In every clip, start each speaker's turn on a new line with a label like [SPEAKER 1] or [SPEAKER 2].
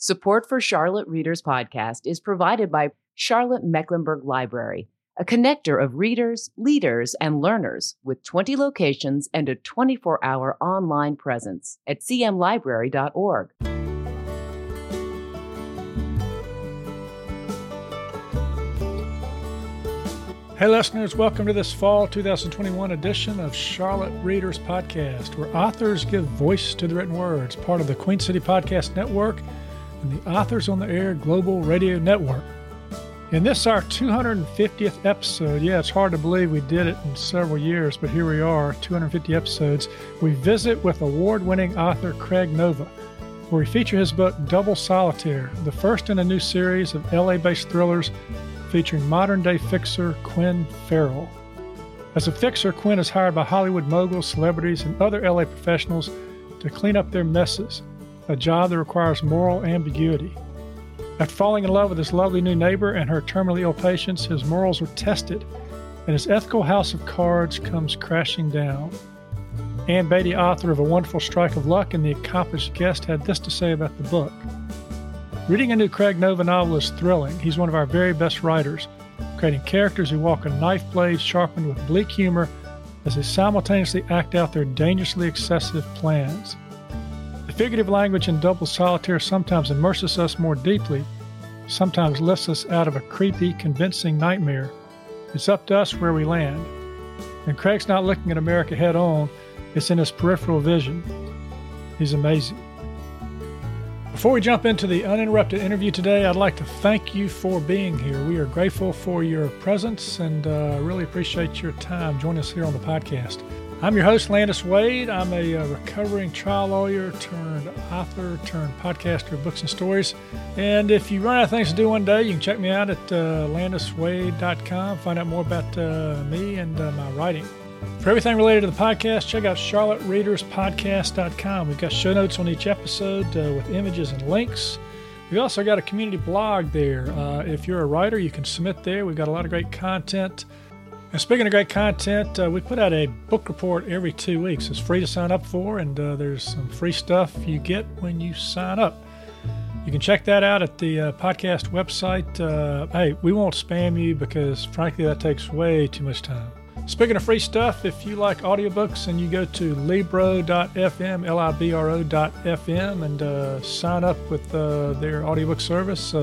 [SPEAKER 1] Support for Charlotte Readers Podcast is provided by Charlotte Mecklenburg Library, a connector of readers, leaders, and learners with 20 locations and a 24 hour online presence at cmlibrary.org.
[SPEAKER 2] Hey, listeners, welcome to this fall 2021 edition of Charlotte Readers Podcast, where authors give voice to the written words, part of the Queen City Podcast Network and the Authors on the Air Global Radio Network. In this, is our 250th episode, yeah, it's hard to believe we did it in several years, but here we are, 250 episodes. We visit with award winning author Craig Nova, where we feature his book Double Solitaire, the first in a new series of LA based thrillers featuring modern day fixer Quinn Farrell. As a fixer, Quinn is hired by Hollywood moguls, celebrities, and other LA professionals to clean up their messes, a job that requires moral ambiguity. After falling in love with his lovely new neighbor and her terminally ill patients, his morals are tested, and his ethical house of cards comes crashing down. Ann Beattie, author of A Wonderful Strike of Luck and The Accomplished Guest, had this to say about the book. Reading a new Craig Nova novel is thrilling. He's one of our very best writers, creating characters who walk a knife blade sharpened with bleak humor as they simultaneously act out their dangerously excessive plans. Figurative language in Double Solitaire sometimes immerses us more deeply, sometimes lifts us out of a creepy, convincing nightmare. It's up to us where we land. And Craig's not looking at America head on, it's in his peripheral vision. He's amazing. Before we jump into the uninterrupted interview today, I'd like to thank you for being here. We are grateful for your presence and uh, really appreciate your time Join us here on the podcast. I'm your host, Landis Wade. I'm a, uh, recovering trial lawyer turned author turned podcaster of books and stories. And if you run out of things to do one day, you can check me out at uh, landiswade.com, find out more about uh, me and uh, my writing. For everything related to the podcast, check out charlottereaderspodcast.com. We've got show notes on each episode uh, with images and links. We've also got a community blog there. Uh, if you're a writer, you can submit there. We've got a lot of great content. And speaking of great content, uh, we put out a book report every two weeks. It's free to sign up for, and uh, there's some free stuff you get when you sign up. You can check that out at the uh, podcast website. Uh, hey, we won't spam you because, frankly, that takes way too much time. Speaking of free stuff, if you like audiobooks and you go to libro.fm, L-I-B-R-O.fm, and uh, sign up with uh, their audiobook service,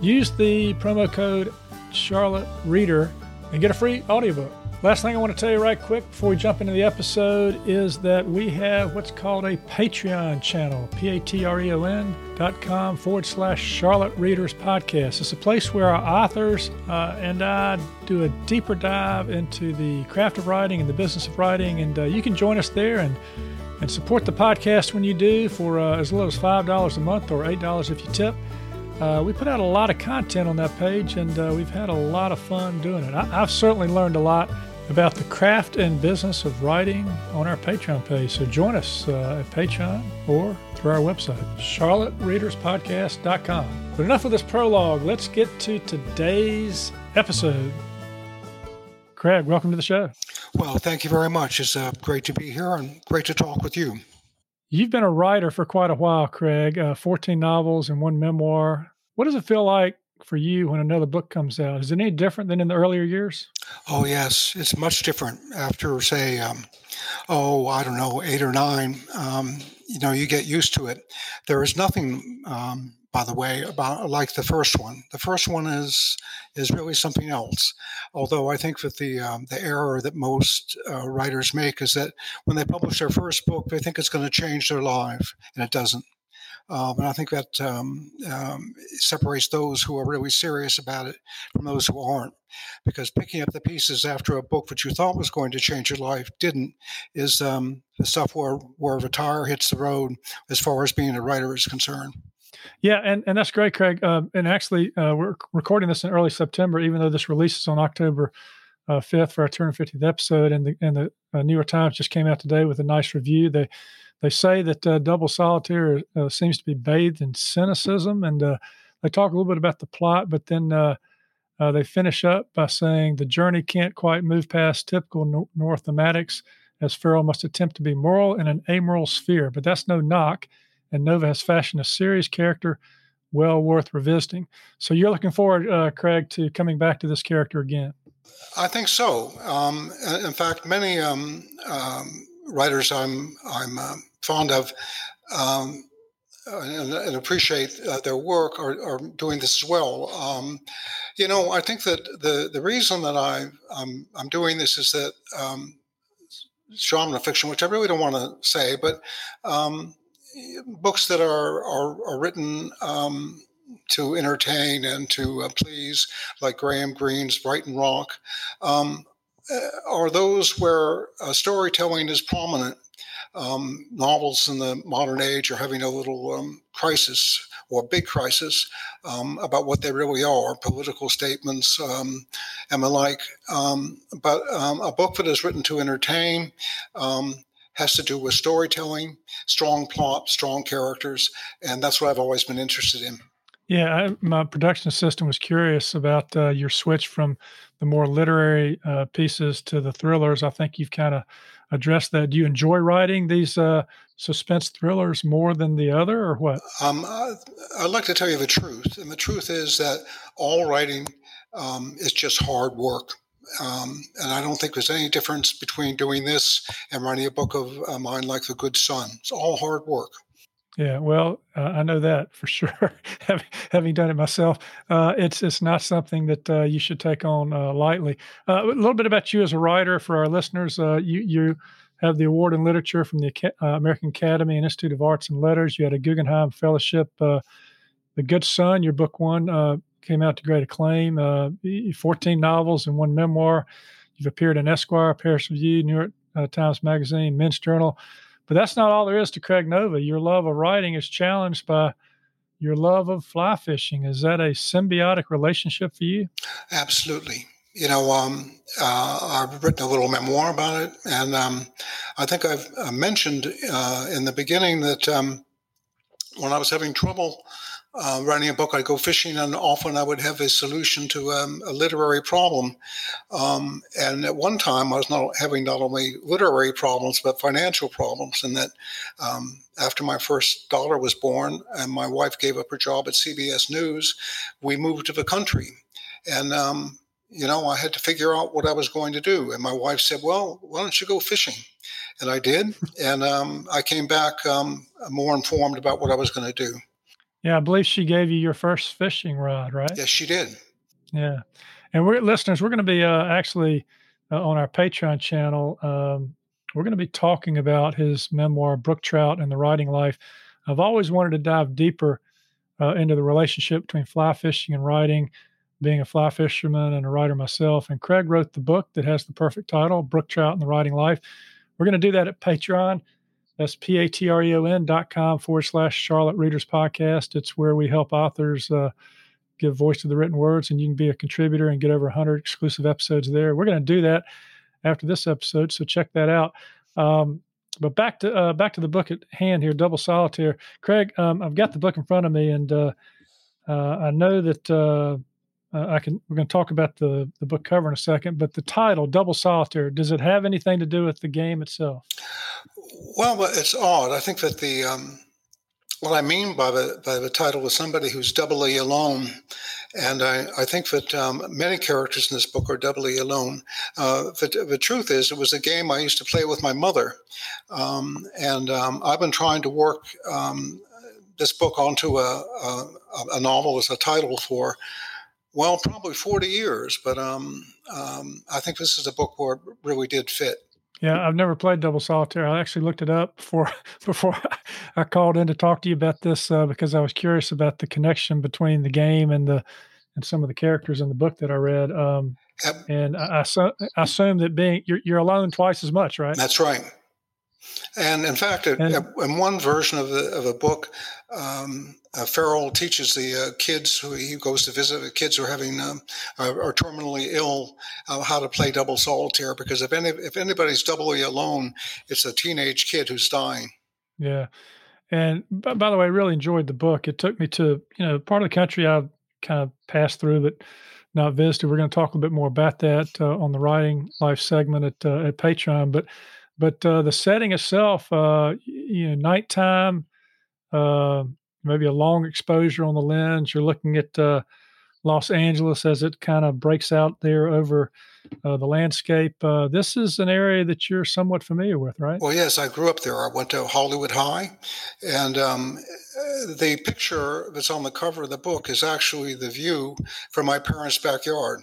[SPEAKER 2] use the promo code Charlotte Reader and get a free audiobook. Last thing I want to tell you right quick before we jump into the episode is that we have what's called a Patreon channel, P-A-T-R-E-O-N dot com forward slash Charlotte Readers Podcast. It's a place where our authors uh, and I do a deeper dive into the craft of writing and the business of writing. And uh, you can join us there and and support the podcast when you do for uh, as little as $5 a month or $8 if you tip. Uh, we put out a lot of content on that page, and uh, we've had a lot of fun doing it. I, have certainly learned a lot about the craft and business of writing on our Patreon page. So join us uh, at Patreon or through our website, charlottereaderspodcast.com. But enough of this prologue. Let's get to today's episode. Craig, welcome to the show.
[SPEAKER 3] Well, thank you very much. It's uh, great to be here and great to talk with you.
[SPEAKER 2] You've been a writer for quite a while, Craig. Uh, 14 novels and one memoir. What does it feel like for you when another book comes out? Is it any different than in the earlier years?
[SPEAKER 3] Oh, yes. It's much different after, say, um, oh, I don't know, eight or nine. Um, you know, you get used to it. There is nothing, um, by the way, about like the first one. The first one is is really something else. Although I think that the um, the error that most uh, writers make is that when they publish their first book, they think it's going to change their life, and it doesn't. Um, and I think that um, um, separates those who are really serious about it from those who aren't. Because picking up the pieces after a book that you thought was going to change your life didn't is um, the stuff where, where the tire hits the road as far as being a writer is concerned.
[SPEAKER 2] Yeah, and, and that's great, Craig. Uh, and actually, uh, we're recording this in early September, even though this releases on October uh, 5th for our 250th episode. And the, and the uh, New York Times just came out today with a nice review. They they say that uh, Double Solitaire uh, seems to be bathed in cynicism, and uh, they talk a little bit about the plot, but then uh, uh, they finish up by saying the journey can't quite move past typical no- noir thematics, as Farrell must attempt to be moral in an amoral sphere. But that's no knock, and Nova has fashioned a serious character well worth revisiting. So you're looking forward, uh, Craig, to coming back to this character again.
[SPEAKER 3] I think so. Um, in fact, many um, um, writers I'm I'm uh, fond of um, and, and, appreciate uh, their work are, are, doing this as well. Um, you know, I think that the the reason that I I'm, I'm doing this is that genre fiction, which I really don't want to say, but books that are are, are written um, to entertain and to uh, please, like Graham Greene's Brighton Rock, um, uh, are those where uh, storytelling is prominent. Um, novels in the modern age are having a little um, crisis or big crisis um, about what they really are, political statements um, and the like. But a book that is written to entertain has to do with storytelling, strong plot, strong characters, and that's what I've always been interested in.
[SPEAKER 2] Yeah, I, my production assistant was curious about uh, your switch from the more literary uh, pieces to the thrillers. I think you've kind of addressed that. Do you enjoy writing these uh, suspense thrillers more than the other, or what?
[SPEAKER 3] Um, I, would like to tell you the truth, and the truth is that all writing um, is just hard work. Um, and I don't think there's any difference between doing this and writing a book of uh, mine like The Good Son. It's all hard work.
[SPEAKER 2] Yeah, well, uh, I know that for sure. having, having done it myself, uh, it's it's not something that uh, you should take on uh, lightly. Uh, a little bit about you as a writer for our listeners. Uh, you you have the award in literature from the American Academy and Institute of Arts and Letters. You had a Guggenheim Fellowship. the Good Son, your book one came out to great acclaim. 14 novels and one memoir. You've appeared in Esquire, Paris Review, New York Times Magazine, Men's Journal. But that's not all there is to Craig Nova. Your love of writing is challenged by your love of fly fishing. Is that a symbiotic relationship for you?
[SPEAKER 3] Absolutely. You know, um, uh, I've written a little memoir about it, and um, I think I've uh, mentioned uh, in the beginning that um, when I was having trouble uh, writing a book, I'd go fishing, and often I would have a solution to um, a literary problem. Um, and at one time, I was not having not only literary problems but financial problems. And that um, after my first daughter was born, and my wife gave up her job at CBS News, we moved to the country, and um, you know, I had to figure out what I was going to do. And my wife said, "Well, why don't you go fishing?" And I did, and um, I came back um, more informed about what I was going to do.
[SPEAKER 2] Yeah, I believe she gave you your first fishing rod, right?
[SPEAKER 3] Yes, she did.
[SPEAKER 2] Yeah, and we're listeners. We're going to be uh, actually uh, on our Patreon channel. Um, we're going to be talking about his memoir, Brook Trout and the Writing Life. I've always wanted to dive deeper uh, into the relationship between fly fishing and writing, being a fly fisherman and a writer myself. And Craig wrote the book that has the perfect title, Brook Trout and the Writing Life. We're going to do that at Patreon. That's p-a-t-r-e-o-n dot com forward slash Charlotte Readers Podcast. It's where we help authors uh, give voice to the written words, and you can be a contributor and get over 100 exclusive episodes there. We're going to do that after this episode, so check that out. Um, but back to uh, back to the book at hand here, Double Solitaire. Craig, um, I've got the book in front of me, and uh, uh I know that uh, I can. We're going to talk about the the book cover in a second, but the title, Double Solitaire, does it have anything to do with the game itself?
[SPEAKER 3] Well, it's odd. I think that the um, what I mean by the by the title is somebody who's doubly alone, and I, I think that um, many characters in this book are doubly alone. Uh, the, the, truth is, it was a game I used to play with my mother, um, and um, I've been trying to work um, this book onto a, a, a novel as a title for well, probably 40 years, but um, um, I think this is a book where it really did fit.
[SPEAKER 2] Yeah, I've never played Double Solitaire. I actually looked it up before before I called in to talk to you about this uh, because I was curious about the connection between the game and the and some of the characters in the book that I read. Um. And I, I, I, assume that being you're, you're alone twice as much, right?
[SPEAKER 3] That's right. And in fact, and, in one version of the of a book, um, uh, Farrell teaches the uh, kids who he goes to visit, the kids who are having um, are, are, terminally ill, uh, how to play double solitaire. Because if any if anybody's doubly alone, it's a teenage kid who's dying.
[SPEAKER 2] Yeah, and by, by the way, I really enjoyed the book. It took me to you know part of the country I've kind of passed through, but not visited. We're going to talk a little bit more about that uh, on the writing life segment at uh, at Patreon, but but uh, the setting itself, uh, you know, nighttime, uh, maybe a long exposure on the lens. You're looking at uh, Los Angeles as it kind of breaks out there over uh, the landscape. Uh, this is an area that you're somewhat familiar with, right?
[SPEAKER 3] Well, yes, I grew up there. I went to Hollywood High, and um, the picture that's on the cover of the book is actually the view from my parents' backyard.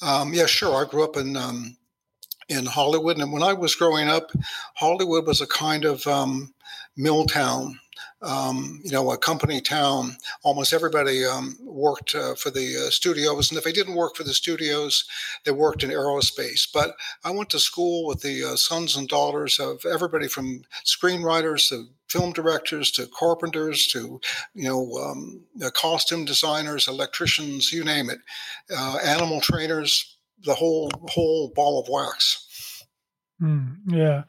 [SPEAKER 3] Um, yeah, sure. I grew up in um, in Hollywood, and when I was growing up, Hollywood was a kind of um, mill town um, you know, a company town, almost everybody um, worked uh, for the uh, studios. And if they didn't work for the studios, they worked in aerospace. But I went to school with the uh, sons and daughters of everybody from screenwriters to film directors to carpenters to, you know, um, costume designers, electricians, you name it, uh, animal trainers, the whole whole ball of wax.
[SPEAKER 2] Mm, yeah.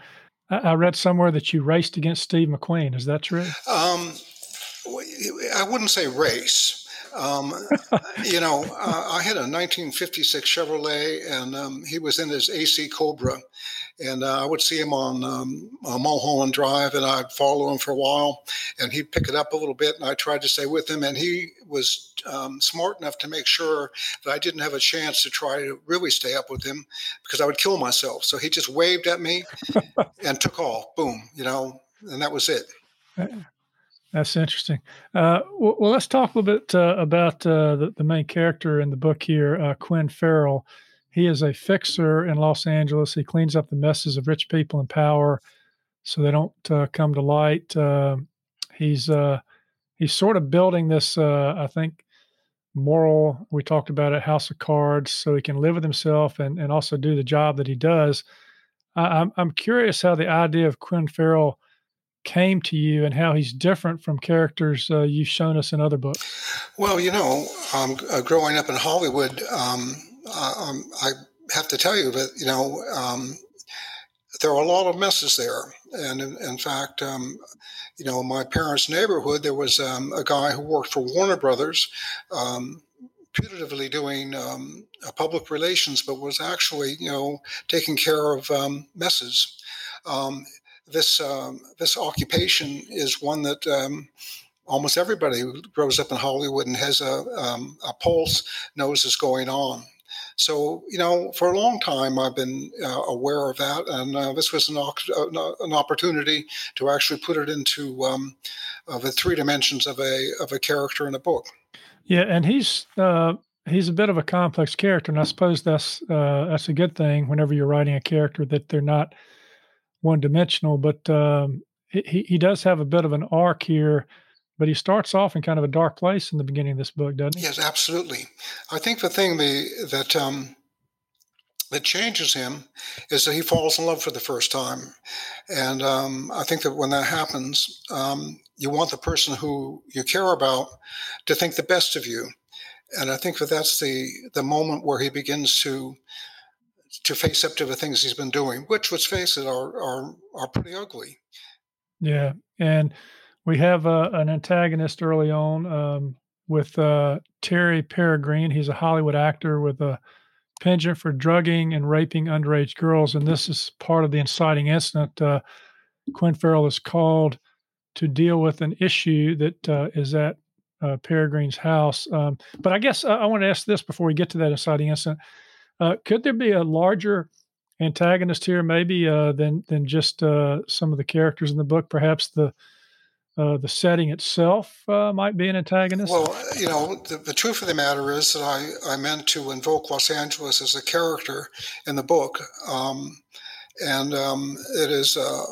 [SPEAKER 2] I read somewhere that you raced against Steve McQueen. Is that true? Um,
[SPEAKER 3] I wouldn't say race. Um, you know, uh, I had a 1956 Chevrolet, and um, he was in his AC Cobra, and uh, I would see him on um, Mulholland Drive, and I'd follow him for a while, and he'd pick it up a little bit, and I tried to stay with him, and he was um, smart enough to make sure that I didn't have a chance to try to really stay up with him because I would kill myself. So he just waved at me and took off. Boom, you know, and that was it.
[SPEAKER 2] That's interesting. Uh, well, let's talk a little bit uh, about uh, the, the, main character in the book here, uh, Quinn Farrell. He is a fixer in Los Angeles. He cleans up the messes of rich people in power so they don't uh, come to light. Um, he's uh, he's sort of building this, I think, moral. We talked about it, House of Cards, so he can live with himself and, and also do the job that he does. I, I'm I'm curious how the idea of Quinn Farrell came to you and how he's different from characters uh, you've shown us in other books?
[SPEAKER 3] Well, you know, um, uh, growing up in Hollywood, um, uh, um, I have to tell you that, you know, um, there are a lot of messes there. And in, in fact, um, you know, my parents' neighborhood, there was um, a guy who worked for Warner Brothers putatively doing public relations, but was actually, you know, taking care of messes. Um, this um, this occupation is one that um, almost everybody who grows up in Hollywood and has a, um, a pulse knows is going on. So, you know, for a long time, I've been uh, aware of that, and uh, this was an, uh, an opportunity to actually put it into um, uh, the three dimensions of a of a character in a book.
[SPEAKER 2] Yeah, and he's uh, he's a bit of a complex character, and I suppose that's uh, that's a good thing whenever you're writing a character that they're not one dimensional, but um, he, he does have a bit of an arc here. But he starts off in kind of a dark place in the beginning of this book, doesn't he?
[SPEAKER 3] Yes, absolutely. I think the thing the, that um, that changes him is that he falls in love for the first time, and um, I think that when that happens, um, you want the person who you care about to think the best of you, and I think that that's the the moment where he begins to to face up to the things he's been doing, which, let's face it, are are are pretty ugly.
[SPEAKER 2] Yeah, and we have uh, an antagonist early on um, with uh, Terry Peregrine. He's a Hollywood actor with a penchant for drugging and raping underage girls, and this is part of the inciting incident. Uh, Quinn Farrell is called to deal with an issue that uh, is at uh, Peregrine's house. Um, but I guess I, I want to ask this before we get to that inciting incident. Uh, could there be a larger antagonist here, maybe uh, than than just uh, some of the characters in the book? Perhaps the uh, the setting itself uh, might be an antagonist.
[SPEAKER 3] Well, you know, the, the, truth of the matter is that I, I meant to invoke Los Angeles as a character in the book, um, and um, it is. Uh,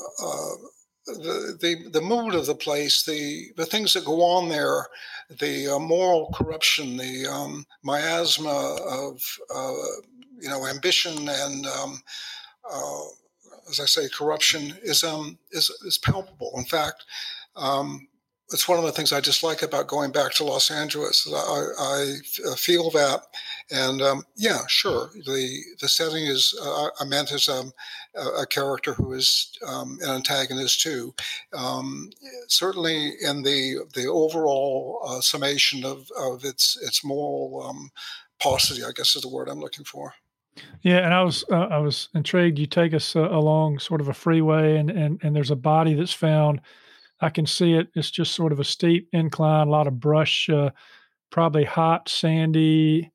[SPEAKER 3] the, the the mood of the place, the the things that go on there, the uh, moral corruption, the um, miasma of uh, you know, ambition and, um, uh, as I say, corruption is um, is, is palpable. In fact, um, it's one of the things I dislike about going back to Los Angeles. I, I feel that, and um, yeah, sure, the the setting is uh, I meant as um, a, a, character who is um, an antagonist too. Um, certainly, in the the overall uh, summation of, of its its moral um, paucity, I guess is the word I'm looking for.
[SPEAKER 2] Yeah, and I was uh, I was intrigued. You take us uh, along sort of a freeway, and and and there's a body that's found I can see it. It's just sort of a steep incline, a lot of brush, uh, probably hot, sandy,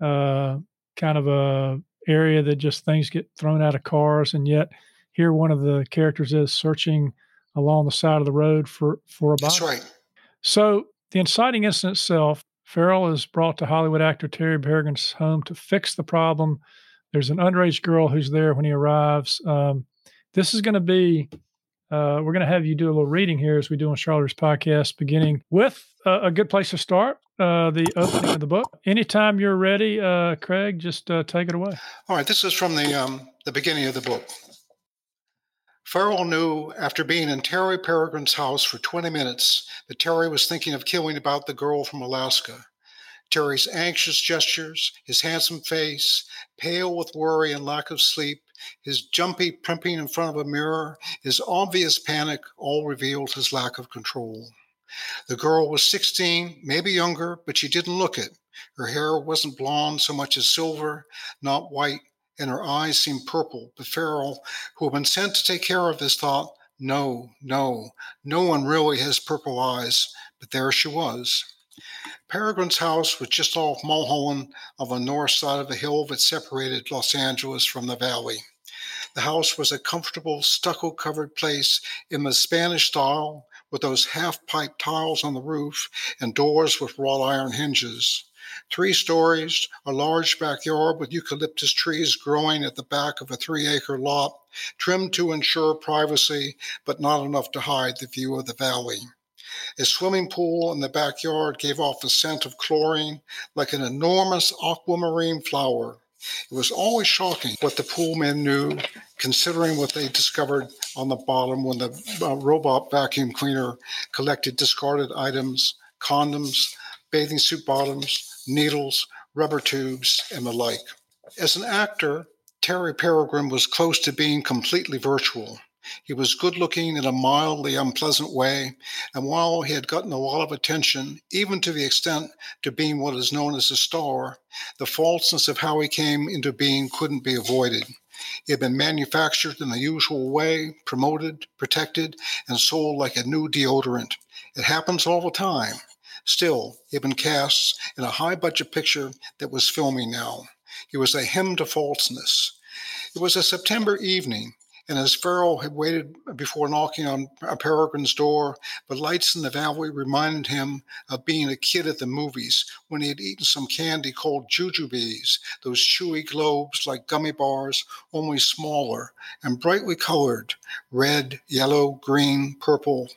[SPEAKER 2] uh, kind of a area that just things get thrown out of cars. And yet, here one of the characters is searching along the side of the road for for a body.
[SPEAKER 3] That's right.
[SPEAKER 2] So the inciting incident itself, Farrell is brought to Hollywood actor Terry Peregrine's home to fix the problem. There's an underage girl who's there when he arrives. Um, this is going to be uh, we're going to have you do a little reading here as we do on Charlotte's podcast, beginning with uh, a good place to start uh, the opening of the book. Anytime you're ready, uh, Craig, just uh, take it away.
[SPEAKER 3] All right, this is from the um, the beginning of the book. Farrell knew after being in Terry Peregrine's house for 20 minutes that Terry was thinking of killing about the girl from Alaska. Terry's anxious gestures, his handsome face, pale with worry and lack of sleep, his jumpy primping in front of a mirror, his obvious panic all revealed his lack of control. The girl was 16, maybe younger, but she didn't look it. Her hair wasn't blonde so much as silver, not white, and her eyes seemed purple. But Farrell, who had been sent to take care of this, thought, no, no, no one really has purple eyes. But there she was. Peregrine's house was just off Mulholland on the north side of the hill that separated Los Angeles from the valley. The house was a comfortable stucco covered place in the Spanish style with those half pipe tiles on the roof and doors with wrought iron hinges. Three stories, a large backyard with eucalyptus trees growing at the back of a three acre lot, trimmed to ensure privacy, but not enough to hide the view of the valley. A swimming pool in the backyard gave off a scent of chlorine like an enormous aquamarine flower. It was always shocking what the pool men knew, considering what they discovered on the bottom when the uh, robot vacuum cleaner collected discarded items, condoms, bathing suit bottoms, needles, rubber tubes, and the like. As an actor, Terry Peregrine was close to being completely virtual. He was good looking in a mildly unpleasant way, and while he had gotten a lot of attention, even to the extent to being what is known as a star, the falseness of how he came into being couldn't be avoided. He had been manufactured in the usual way, promoted, protected, and sold like a new deodorant. It happens all the time. Still, he had been cast in a high budget picture that was filming now. He was a hymn to falseness. It was a September evening, and as Farrell had waited before knocking on a Peregrine's door, the lights in the valley reminded him of being a kid at the movies when he had eaten some candy called jujubes, those chewy globes like gummy bars, only smaller and brightly colored red, yellow, green, purple.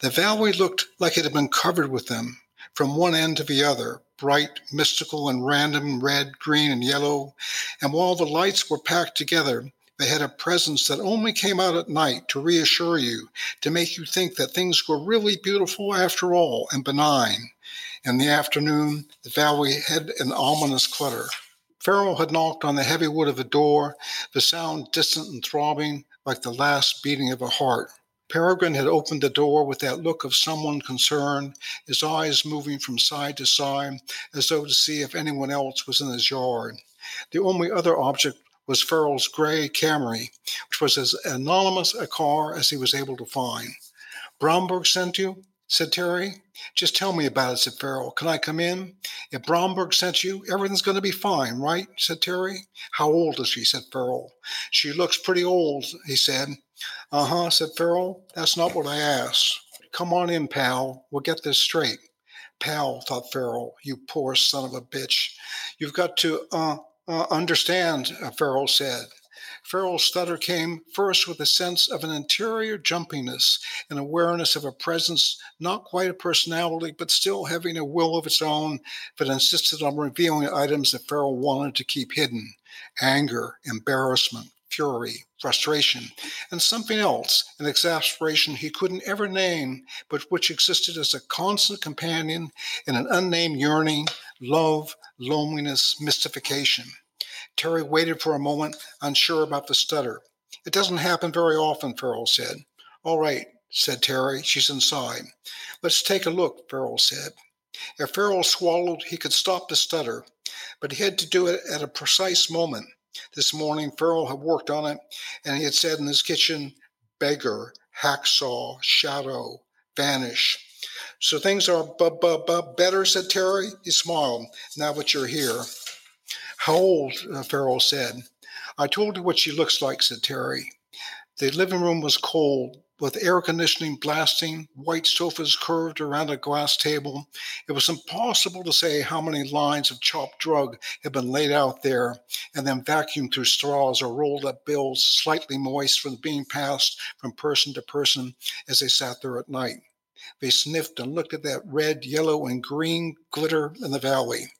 [SPEAKER 3] The valley looked like it had been covered with them from one end to the other, bright, mystical, and random red, green, and yellow. And while the lights were packed together, they had a presence that only came out at night to reassure you, to make you think that things were really beautiful after all and benign. In the afternoon, the valley had an ominous clutter. Farrell had knocked on the heavy wood of the door, the sound distant and throbbing like the last beating of a heart. Peregrine had opened the door with that look of someone concerned, his eyes moving from side to side as though to see if anyone else was in his yard. The only other object was Farrell's gray Camry, which was as anonymous a car as he was able to find. Bromberg sent you? said Terry. Just tell me about it, said Farrell. Can I come in? If Bromberg sent you, everything's going to be fine, right? said Terry. How old is she? said Farrell. She looks pretty old, he said. Uh huh, said Farrell. That's not what I asked. Come on in, pal. We'll get this straight. Pal, thought Farrell, you poor son of a bitch. You've got to, uh, uh, understand, uh, Farrell said. Farrell's stutter came first with a sense of an interior jumpiness, an awareness of a presence, not quite a personality, but still having a will of its own that insisted on revealing items that Farrell wanted to keep hidden anger, embarrassment, fury, frustration, and something else, an exasperation he couldn't ever name, but which existed as a constant companion in an unnamed yearning, love, loneliness, mystification. Terry waited for a moment, unsure about the stutter. It doesn't happen very often, Farrell said. All right, said Terry. She's inside. Let's take a look, Farrell said. If Farrell swallowed, he could stop the stutter, but he had to do it at a precise moment. This morning, Farrell had worked on it, and he had said in his kitchen, beggar, hacksaw, shadow, vanish. So things are bu- bu- bu- better, said Terry. He smiled. Now that you're here. How old? Uh, Farrell said. I told you what she looks like, said Terry. The living room was cold, with air conditioning blasting, white sofas curved around a glass table. It was impossible to say how many lines of chopped drug had been laid out there and then vacuumed through straws or rolled up bills slightly moist from being passed from person to person as they sat there at night. They sniffed and looked at that red, yellow, and green glitter in the valley.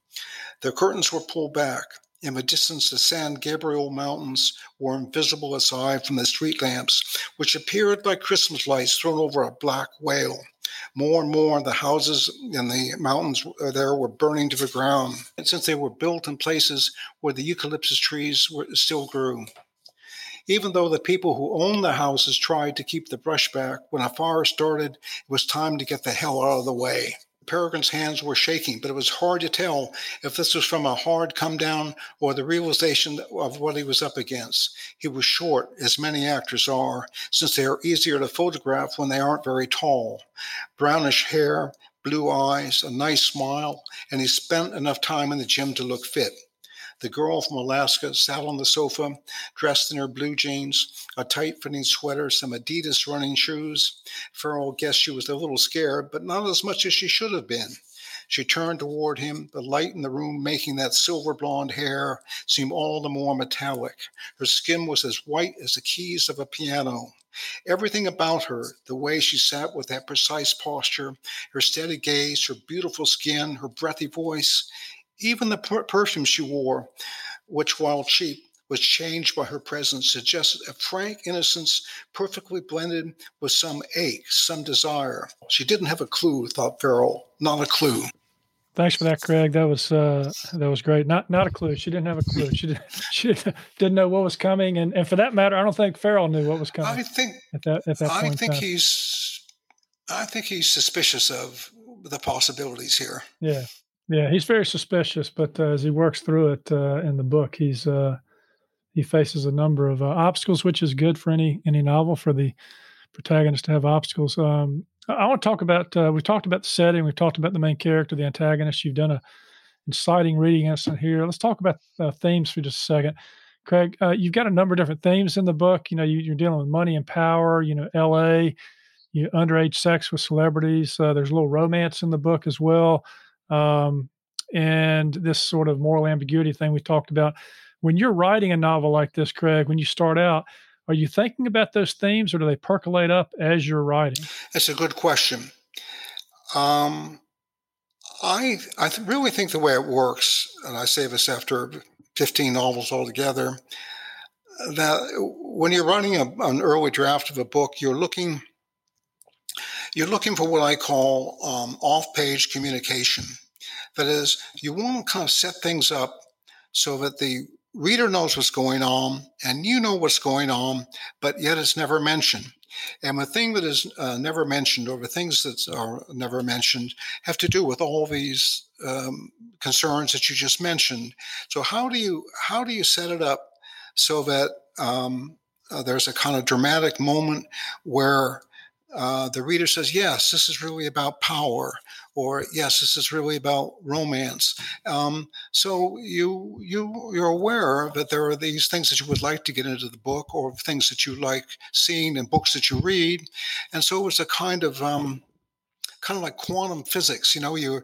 [SPEAKER 3] The curtains were pulled back. In the distance, the San Gabriel Mountains were invisible as aside from the street lamps, which appeared like Christmas lights thrown over a black whale. More and more, the houses in the mountains uh, there were burning to the ground, and since they were built in places where the eucalyptus trees were, still grew. Even though the people who owned the houses tried to keep the brush back, when a fire started, it was time to get the hell out of the way. Peregrine's hands were shaking, but it was hard to tell if this was from a hard come down or the realization of what he was up against. He was short, as many actors are, since they are easier to photograph when they aren't very tall. Brownish hair, blue eyes, a nice smile, and he spent enough time in the gym to look fit. The girl from Alaska sat on the sofa, dressed in her blue jeans, a tight fitting sweater, some Adidas running shoes. Farrell guessed she was a little scared, but not as much as she should have been. She turned toward him, the light in the room making that silver blonde hair seem all the more metallic. Her skin was as white as the keys of a piano. Everything about her, the way she sat with that precise posture, her steady gaze, her beautiful skin, her breathy voice, even the per- perfume she wore, which, while cheap, was changed by her presence, suggested a frank innocence perfectly blended with some ache, some desire. She didn't have a clue, thought Farrell. Not a clue.
[SPEAKER 2] Thanks for that, Craig. That was uh, that was great. Not not a clue. She didn't have a clue. She didn't she didn't know what was coming, and, and for that matter, I don't think Farrell knew what was coming.
[SPEAKER 3] I think
[SPEAKER 2] at that at that
[SPEAKER 3] I think he's I think he's suspicious of the possibilities here.
[SPEAKER 2] Yeah, yeah, he's very suspicious, but uh, as he works through it uh, in the book, he's uh, he faces a number of uh, obstacles, which is good for any any novel for the protagonist to have obstacles. Um, I want to talk about uh, we've talked about the setting, we've talked about the main character, the antagonist. You've done a inciting reading incident here. Let's talk about uh, themes for just a second. Craig, you've got a number of different themes in the book. You know, you, are dealing with money and power. You know, L.A. You underage sex with celebrities. There's a little romance in the book as well um, and this sort of moral ambiguity thing we talked about. When you're writing a novel like this, Craig, when you start out, are you thinking about those themes or do they percolate up as you're writing?
[SPEAKER 3] That's a good question. Um, I I th- really think the way it works, and I say this after 15 novels altogether, that when you're writing a, an early draft of a book, you're looking you're looking for what I call um, off-page communication. That is, you want to kind of set things up so that the reader knows what's going on and you know what's going on, but yet it's never mentioned. And the thing that is uh, never mentioned, or the things that are never mentioned, have to do with all these um, concerns that you just mentioned. So how do you how do you set it up so that um, uh, there's a kind of dramatic moment where uh, the reader says, "Yes, this is really about power," or "Yes, this is really about romance." Um, so you you you're aware that there are these things that you would like to get into the book, or things that you like seeing in books that you read, and so it's a kind of um, kind of like quantum physics. You know, you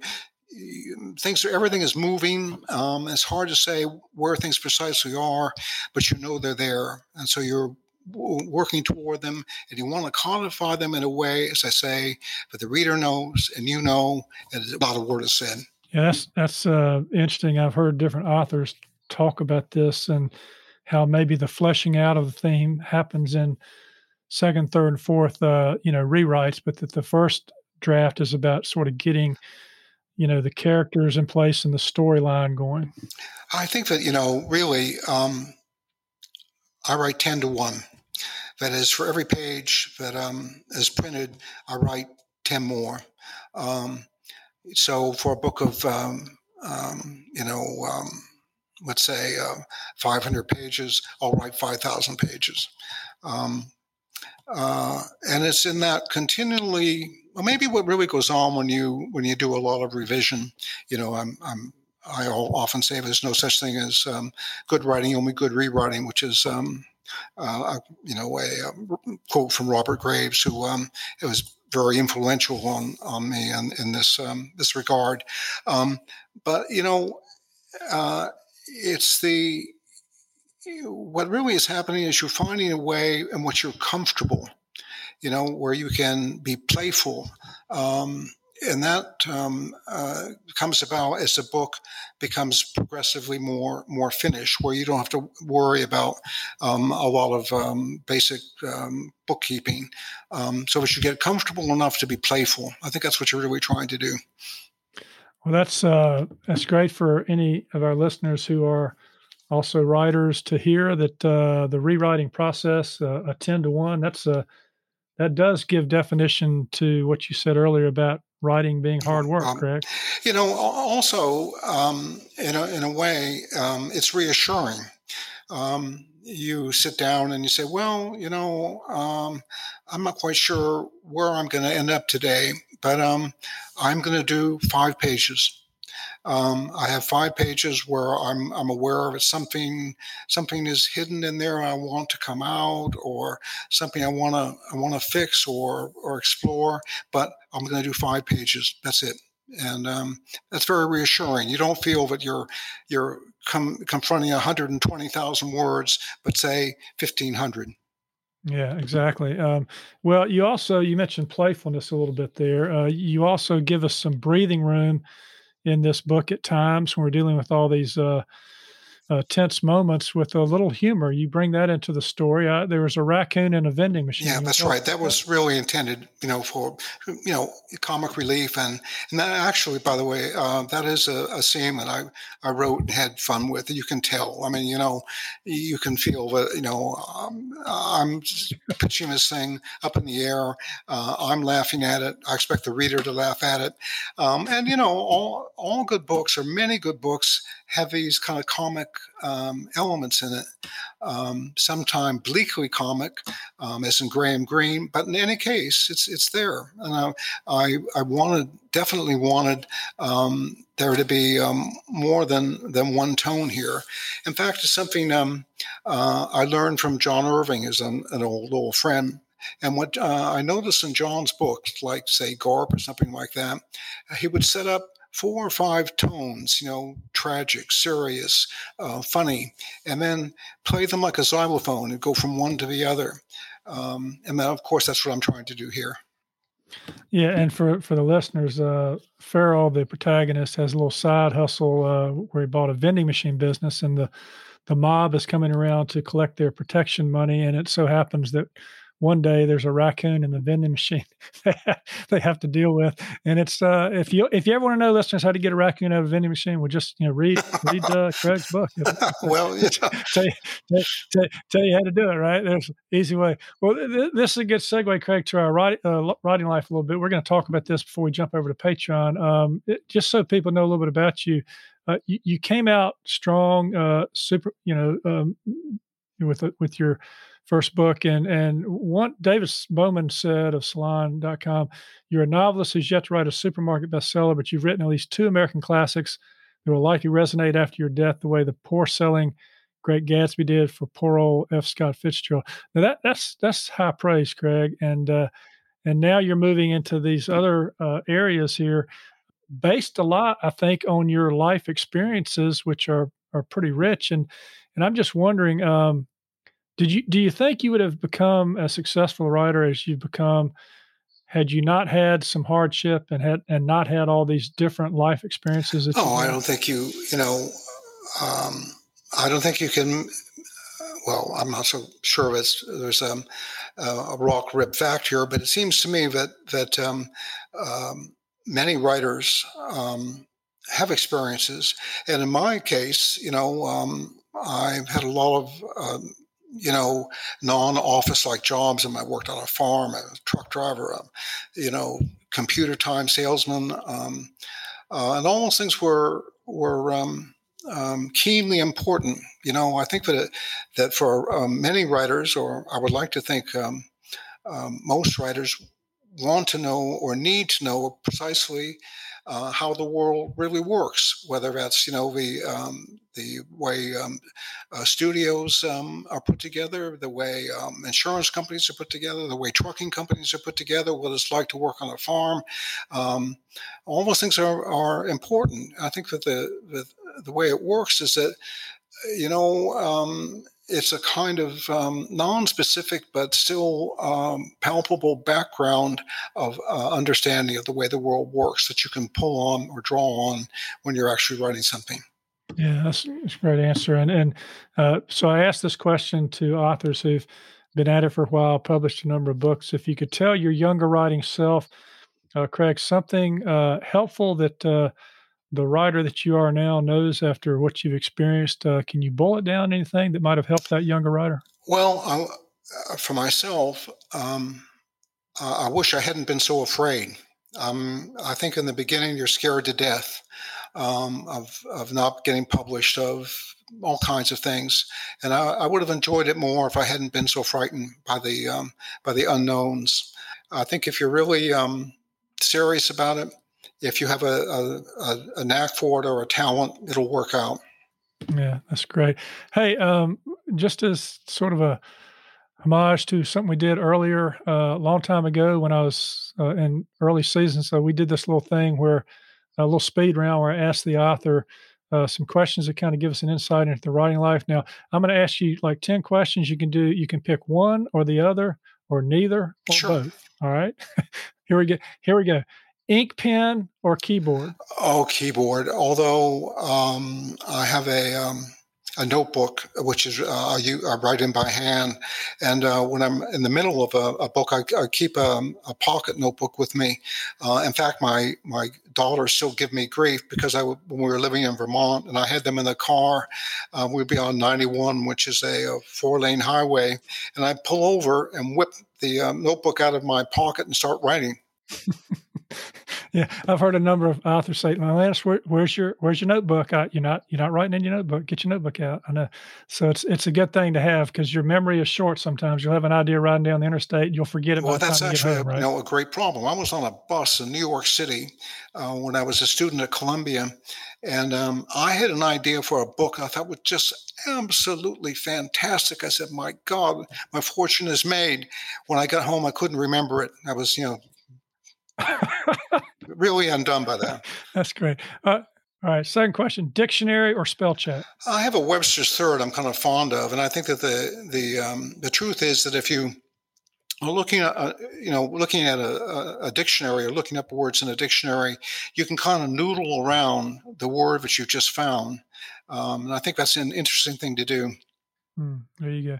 [SPEAKER 3] things everything is moving um, it's hard to say where things precisely are but you know they're there and so you're working toward them and you want to codify them in a way as i say that the reader knows and you know and it's not a word is said
[SPEAKER 2] yeah that's that's uh, interesting. I've heard different authors talk about this and how maybe the fleshing out of the theme happens in second third and fourth uh, you know rewrites but that the first draft is about sort of getting you know the characters in place and the storyline going.
[SPEAKER 3] I think that you know really um, i write 10 to 1 that is, for every page that um, is printed, I write 10 more. Um, so for a book of, um, um you know, um, let's say uh, 500 pages, I'll write 5,000 pages. Uh, and it's in that continually. Well, maybe what really goes on when you when you do a lot of revision. You know, I'm I'm I often say there's no such thing as um, good writing, only good rewriting, which is um, uh, you know a, a, quote from Robert Graves, who um, it was very influential on on me in, in this um, this regard. Um, but you know, uh, it's the what really is happening is you're finding a way in which you're comfortable. You know, where you can be playful. Um, and that um, uh, comes about as the book becomes progressively more more finished, where you don't have to worry about um, a lot of um, basic um, bookkeeping. Um, so that you get comfortable enough to be playful. I think that's what you're really trying to do.
[SPEAKER 2] Well, that's uh, that's great for any of our listeners who are also writers to hear that uh, the rewriting process, uh, a ten to one, that's a that does give definition to what you said earlier about writing being hard work, um, correct?
[SPEAKER 3] You know, also um, in a in a way, um, it's reassuring. Um, you sit down and you say, "Well, you know, um, I'm not quite sure where I'm going to end up today, but um, I'm going to do five pages." Um, I have five pages where I'm, I'm aware of something something is hidden in there I want to come out, or something I want to I want to fix or or explore. But I'm going to do five pages. That's it, and um, that's very reassuring. You don't feel that you're you're com- confronting 120,000 words, but say 1,500.
[SPEAKER 2] Yeah, exactly. Um, well, you also you mentioned playfulness a little bit there. Uh, you also give us some breathing room in this book at times when we're dealing with all these uh, uh, tense moments with a little humor. You bring that into the story. Uh, there was a raccoon in a vending machine.
[SPEAKER 3] Yeah, that's right. That was really intended, you know, for you know comic relief, and and that actually, by the way, uh, that is a, a, scene that I I wrote and had fun with. You can tell. I mean, you know, you can feel that. You know, um, I'm pitching this thing up in the air. Uh, I'm laughing at it. I expect the reader to laugh at it, um, and you know, all all good books or many good books have these kind of comic um, elements in it. Um, sometimes bleakly comic, um, as in Graham Greene, but in any case, it's it's there. And I I, I wanted definitely wanted um, there to be um, more than than one tone here. In fact, it's something um, uh, I learned from John Irving, as an, an old old friend. And what uh, I noticed in John's books, like say Garp or something like that, he would set up four or five tones, you know, tragic, serious, uh, funny, and then play them like a xylophone and go from one to the other. Um, and then, of course, that's what I'm trying to do here.
[SPEAKER 2] Yeah, and for for the listeners, uh, Farrell, the protagonist, has a little side hustle uh, where he bought a vending machine business, and the the mob is coming around to collect their protection money, and it so happens that one day there's a raccoon in the vending machine they have to deal with. And it's uh, if you if you ever want to know, listeners, how to get a raccoon out of a vending machine, well, just you know read read uh, Craig's book.
[SPEAKER 3] well,
[SPEAKER 2] tell, you, tell, tell, you how to do it. Right, there's an easy way. Well, th- this is a good segue, Craig, to our writing, uh, writing life a little bit. We're going to talk about this before we jump over to Patreon, um, it, just so people know a little bit about you. Uh, you, you, came out strong, uh, super, you know, um, with with your first book. And and what David Bowman said of Salon.com, you're a novelist who's yet to write a supermarket bestseller, but you've written at least two American classics that will likely resonate after your death the way the poor selling Great Gatsby did for poor old F. Scott Fitzgerald. Now that that's that's high praise, Craig. And uh, and now you're moving into these other uh, areas here, based a lot, I think, on your life experiences, which are are pretty rich. And and I'm just wondering, um, did you do you think you would have become a successful writer as you've become had you not had some hardship and had and not had all these different life experiences?
[SPEAKER 3] oh, I don't think you you know um, I don't think you can. Well, I'm not so sure it's, there's um, a rock rip fact here, but it seems to me that that um, um many writers um, have experiences, and in my case, you know, um, I've had a lot of um, you know, non-office like jobs. And I worked on a farm, a truck driver, a, you know, computer time salesman, um, uh, and all those things were were um, um, keenly important. You know, I think that that for um, many writers, or I would like to think um, um, most writers want to know or need to know precisely uh, how the world really works, whether that's you know the um, the way um, uh, studios um, are put together, the way um, insurance companies are put together, the way trucking companies are put together, what it's like to work on a farm. Um, all those things are, are important. I think that the, the the way it works is that you know um, it's a kind of um, non-specific but still um, palpable background of uh, understanding of the way the world works that you can pull on or draw on when you're actually writing something.
[SPEAKER 2] Yeah, that's, that's a great answer. And and uh, so I asked this question to authors who've been at it for a while, published a number of books. If you could tell your younger writing self, uh, Craig, something uh, helpful that uh, the writer that you are now knows after what you've experienced. Uh, can you bullet down anything that might have helped that younger writer?
[SPEAKER 3] Well, uh, for myself, um, I wish I hadn't been so afraid. Um, I think in the beginning you're scared to death um, of of not getting published, of all kinds of things, and I, I, would have enjoyed it more if I hadn't been so frightened by the um, by the unknowns. I think if you're really um, serious about it, if you have a, a, a, knack for it or a talent, it'll work out.
[SPEAKER 2] Yeah, that's great. Hey, um, just as sort of a homage to something we did earlier uh, a long time ago when I was uh, in early season. So we did this little thing where a little speed round where I asked the author uh, some questions that kind of give us an insight into the writing life. Now I'm going to ask you like ten questions. You can do. You can pick one or the other or neither or sure. both. All right. here we go. Here we go ink pen or keyboard?
[SPEAKER 3] Oh, keyboard. Although um, I have a um, a notebook, which is uh, I write in by hand, and uh, when I'm in the middle of a, a book, I, I keep a, a, pocket notebook with me. Uh, in fact, my my daughters still give me grief because I when we were living in Vermont and I had them in the car, uh, we'd be on 91, which is a, a four lane highway, and I'd pull over and whip the um, notebook out of my pocket and start writing.
[SPEAKER 2] yeah, I've heard a number of authors say, "My last, where, where's your where's your notebook? I, you're not you're not writing in your notebook. Get your notebook out." I know. So it's it's a good thing to have because your memory is short. Sometimes you'll have an idea riding down the interstate, and you'll forget it.
[SPEAKER 3] Well,
[SPEAKER 2] that's
[SPEAKER 3] actually
[SPEAKER 2] home, right?
[SPEAKER 3] you know a great problem. I was on a bus in New York City uh, when I was a student at Columbia, and um, I had an idea for a book I thought was just absolutely fantastic. I said, "My God, my fortune is made." When I got home, I couldn't remember it. I was you know really undone by that.
[SPEAKER 2] That's great. Uh, all right, second question: dictionary or spell check?
[SPEAKER 3] I have a Webster's third. I'm kind of fond of, and I think that the the um, the truth is that if you are looking at uh, you know looking at a, a, dictionary or looking up words in a dictionary, you can kind of noodle around the word that you've just found, um, and I think that's an interesting thing to do.
[SPEAKER 2] Mm, there you go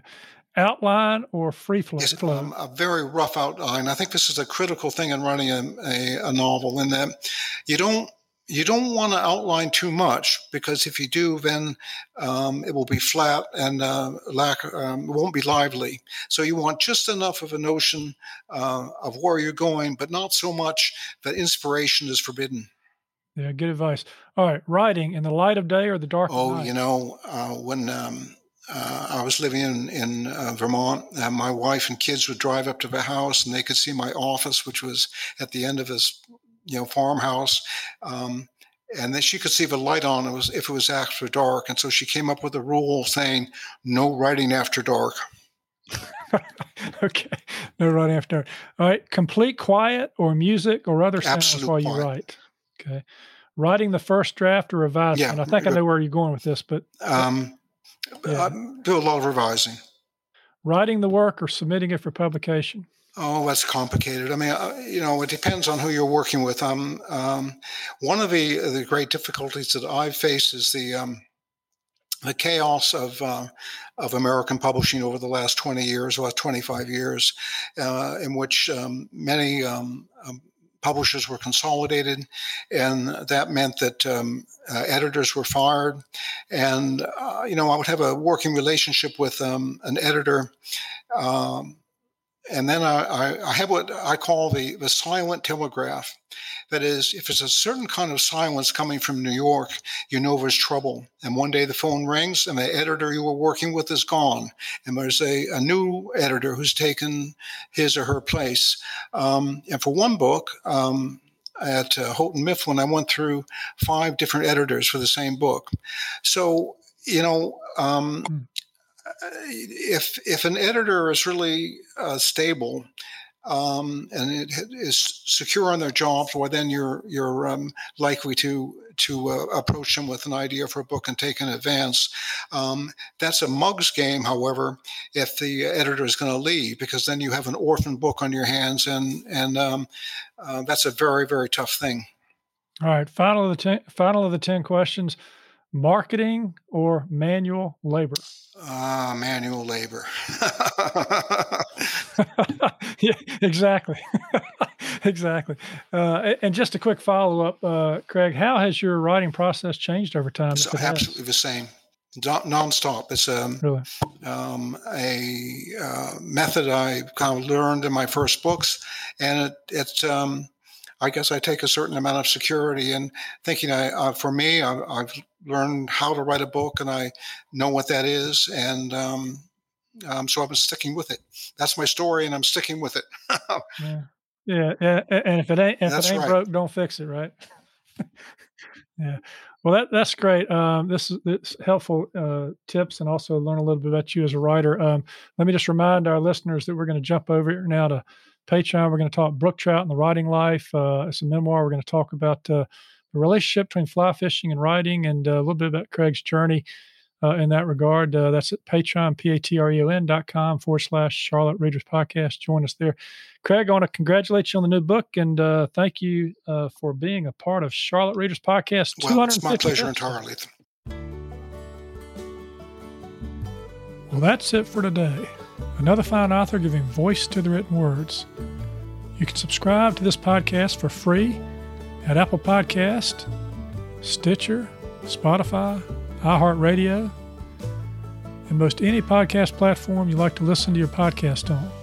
[SPEAKER 2] outline or free flow?
[SPEAKER 3] Yes, um, a very rough outline. I think this is a critical thing in writing a, a, a novel in that you don't you don't want to outline too much because if you do, then um, it will be flat and uh, lack um, won't be lively. So you want just enough of a notion uh, of where you're going, but not so much that inspiration is forbidden.
[SPEAKER 2] Yeah, good advice. All right, writing in the light of day or the dark.
[SPEAKER 3] Oh, you know, uh, when um, uh, I was living in in uh, Vermont. and my wife and kids would drive up to the house, and they could see my office, which was at the end of this, you know, farmhouse. Um, and then she could see the light on. It was if it was after dark, and so she came up with a rule saying no writing after dark.
[SPEAKER 2] okay, no writing after dark. All right, complete quiet or music or other sounds
[SPEAKER 3] Absolute
[SPEAKER 2] while
[SPEAKER 3] quiet.
[SPEAKER 2] you write. Okay, writing the first draft or revising. Yeah, I think I know where you're going with this, but.
[SPEAKER 3] Um, yeah. I do a lot of revising.
[SPEAKER 2] Writing the work or submitting it for publication?
[SPEAKER 3] Oh, that's complicated. I mean, uh, you know, it depends on who you're working with. Um, um, one of the the great difficulties that I've faced is the um, the chaos of uh, of American publishing over the last 20 years, or 25 years, uh, in which um, many um, um, publishers were consolidated, and that meant that um, uh, editors were fired. And uh, you know, I would have a working relationship with um, an editor. Um, and then I, I, have what I call the, the silent telegraph. That is, if it's a certain kind of silence coming from New York, you know there's trouble. And one day the phone rings and the editor you were working with is gone. And there's a, a new editor who's taken his or her place. Um, and for one book, um, at uh, Houghton Mifflin, I went through five different editors for the same book. So, you know, um, hmm if if an editor is really uh, stable um, and it is secure on their job, well, then you're you're um, likely to to uh, approach them with an idea for a book and take an advance. Um, that's a mug's game, however, if the editor is going to leave, because then you have an orphan book on your hands, and and um, uh, that's a very very tough thing.
[SPEAKER 2] All right, final of the ten, final of the ten questions: marketing or manual labor.
[SPEAKER 3] Ah, manual labor.
[SPEAKER 2] yeah, exactly. exactly. Uh, and just a quick follow up, uh, Craig, how has your writing process changed over time?
[SPEAKER 3] It's absolutely has? the same, nonstop. It's um,
[SPEAKER 2] really?
[SPEAKER 3] um, a uh, method I kind of learned in my first books, and it, it's um, I guess I take a certain amount of security in thinking. I, uh, for me, I, have learned how to write a book, and I know what that is, and um, um, so I've been sticking with it. That's my story, and I'm sticking with it.
[SPEAKER 2] yeah. yeah, yeah, and if it ain't if that's it ain't right. broke, don't fix it, right? yeah. Well, that that's great. Um, this is this helpful uh, tips, and also learn a little bit about you as a writer. Um, let me just remind our listeners that we're going to jump over here now to Patreon. We're going to talk brook trout and the writing life. Uh, it's a memoir. We're going to talk about uh, the relationship between fly fishing and writing and uh, a little bit about Craig's journey uh, in that regard. Uh, that's at Patreon, P-A-T-R-E-O-N dot com forward slash Charlotte Readers Podcast. Join us there. Craig, I want to congratulate you on the new book and uh, thank you for being a part of Charlotte Readers Podcast.
[SPEAKER 3] Well, it's my pleasure entirely.
[SPEAKER 2] Well, that's it for today another fine author giving voice to the written words. You can subscribe to this podcast for free at Apple Podcast, Stitcher, Spotify, iHeartRadio, and most any podcast platform you like to listen to your podcast on.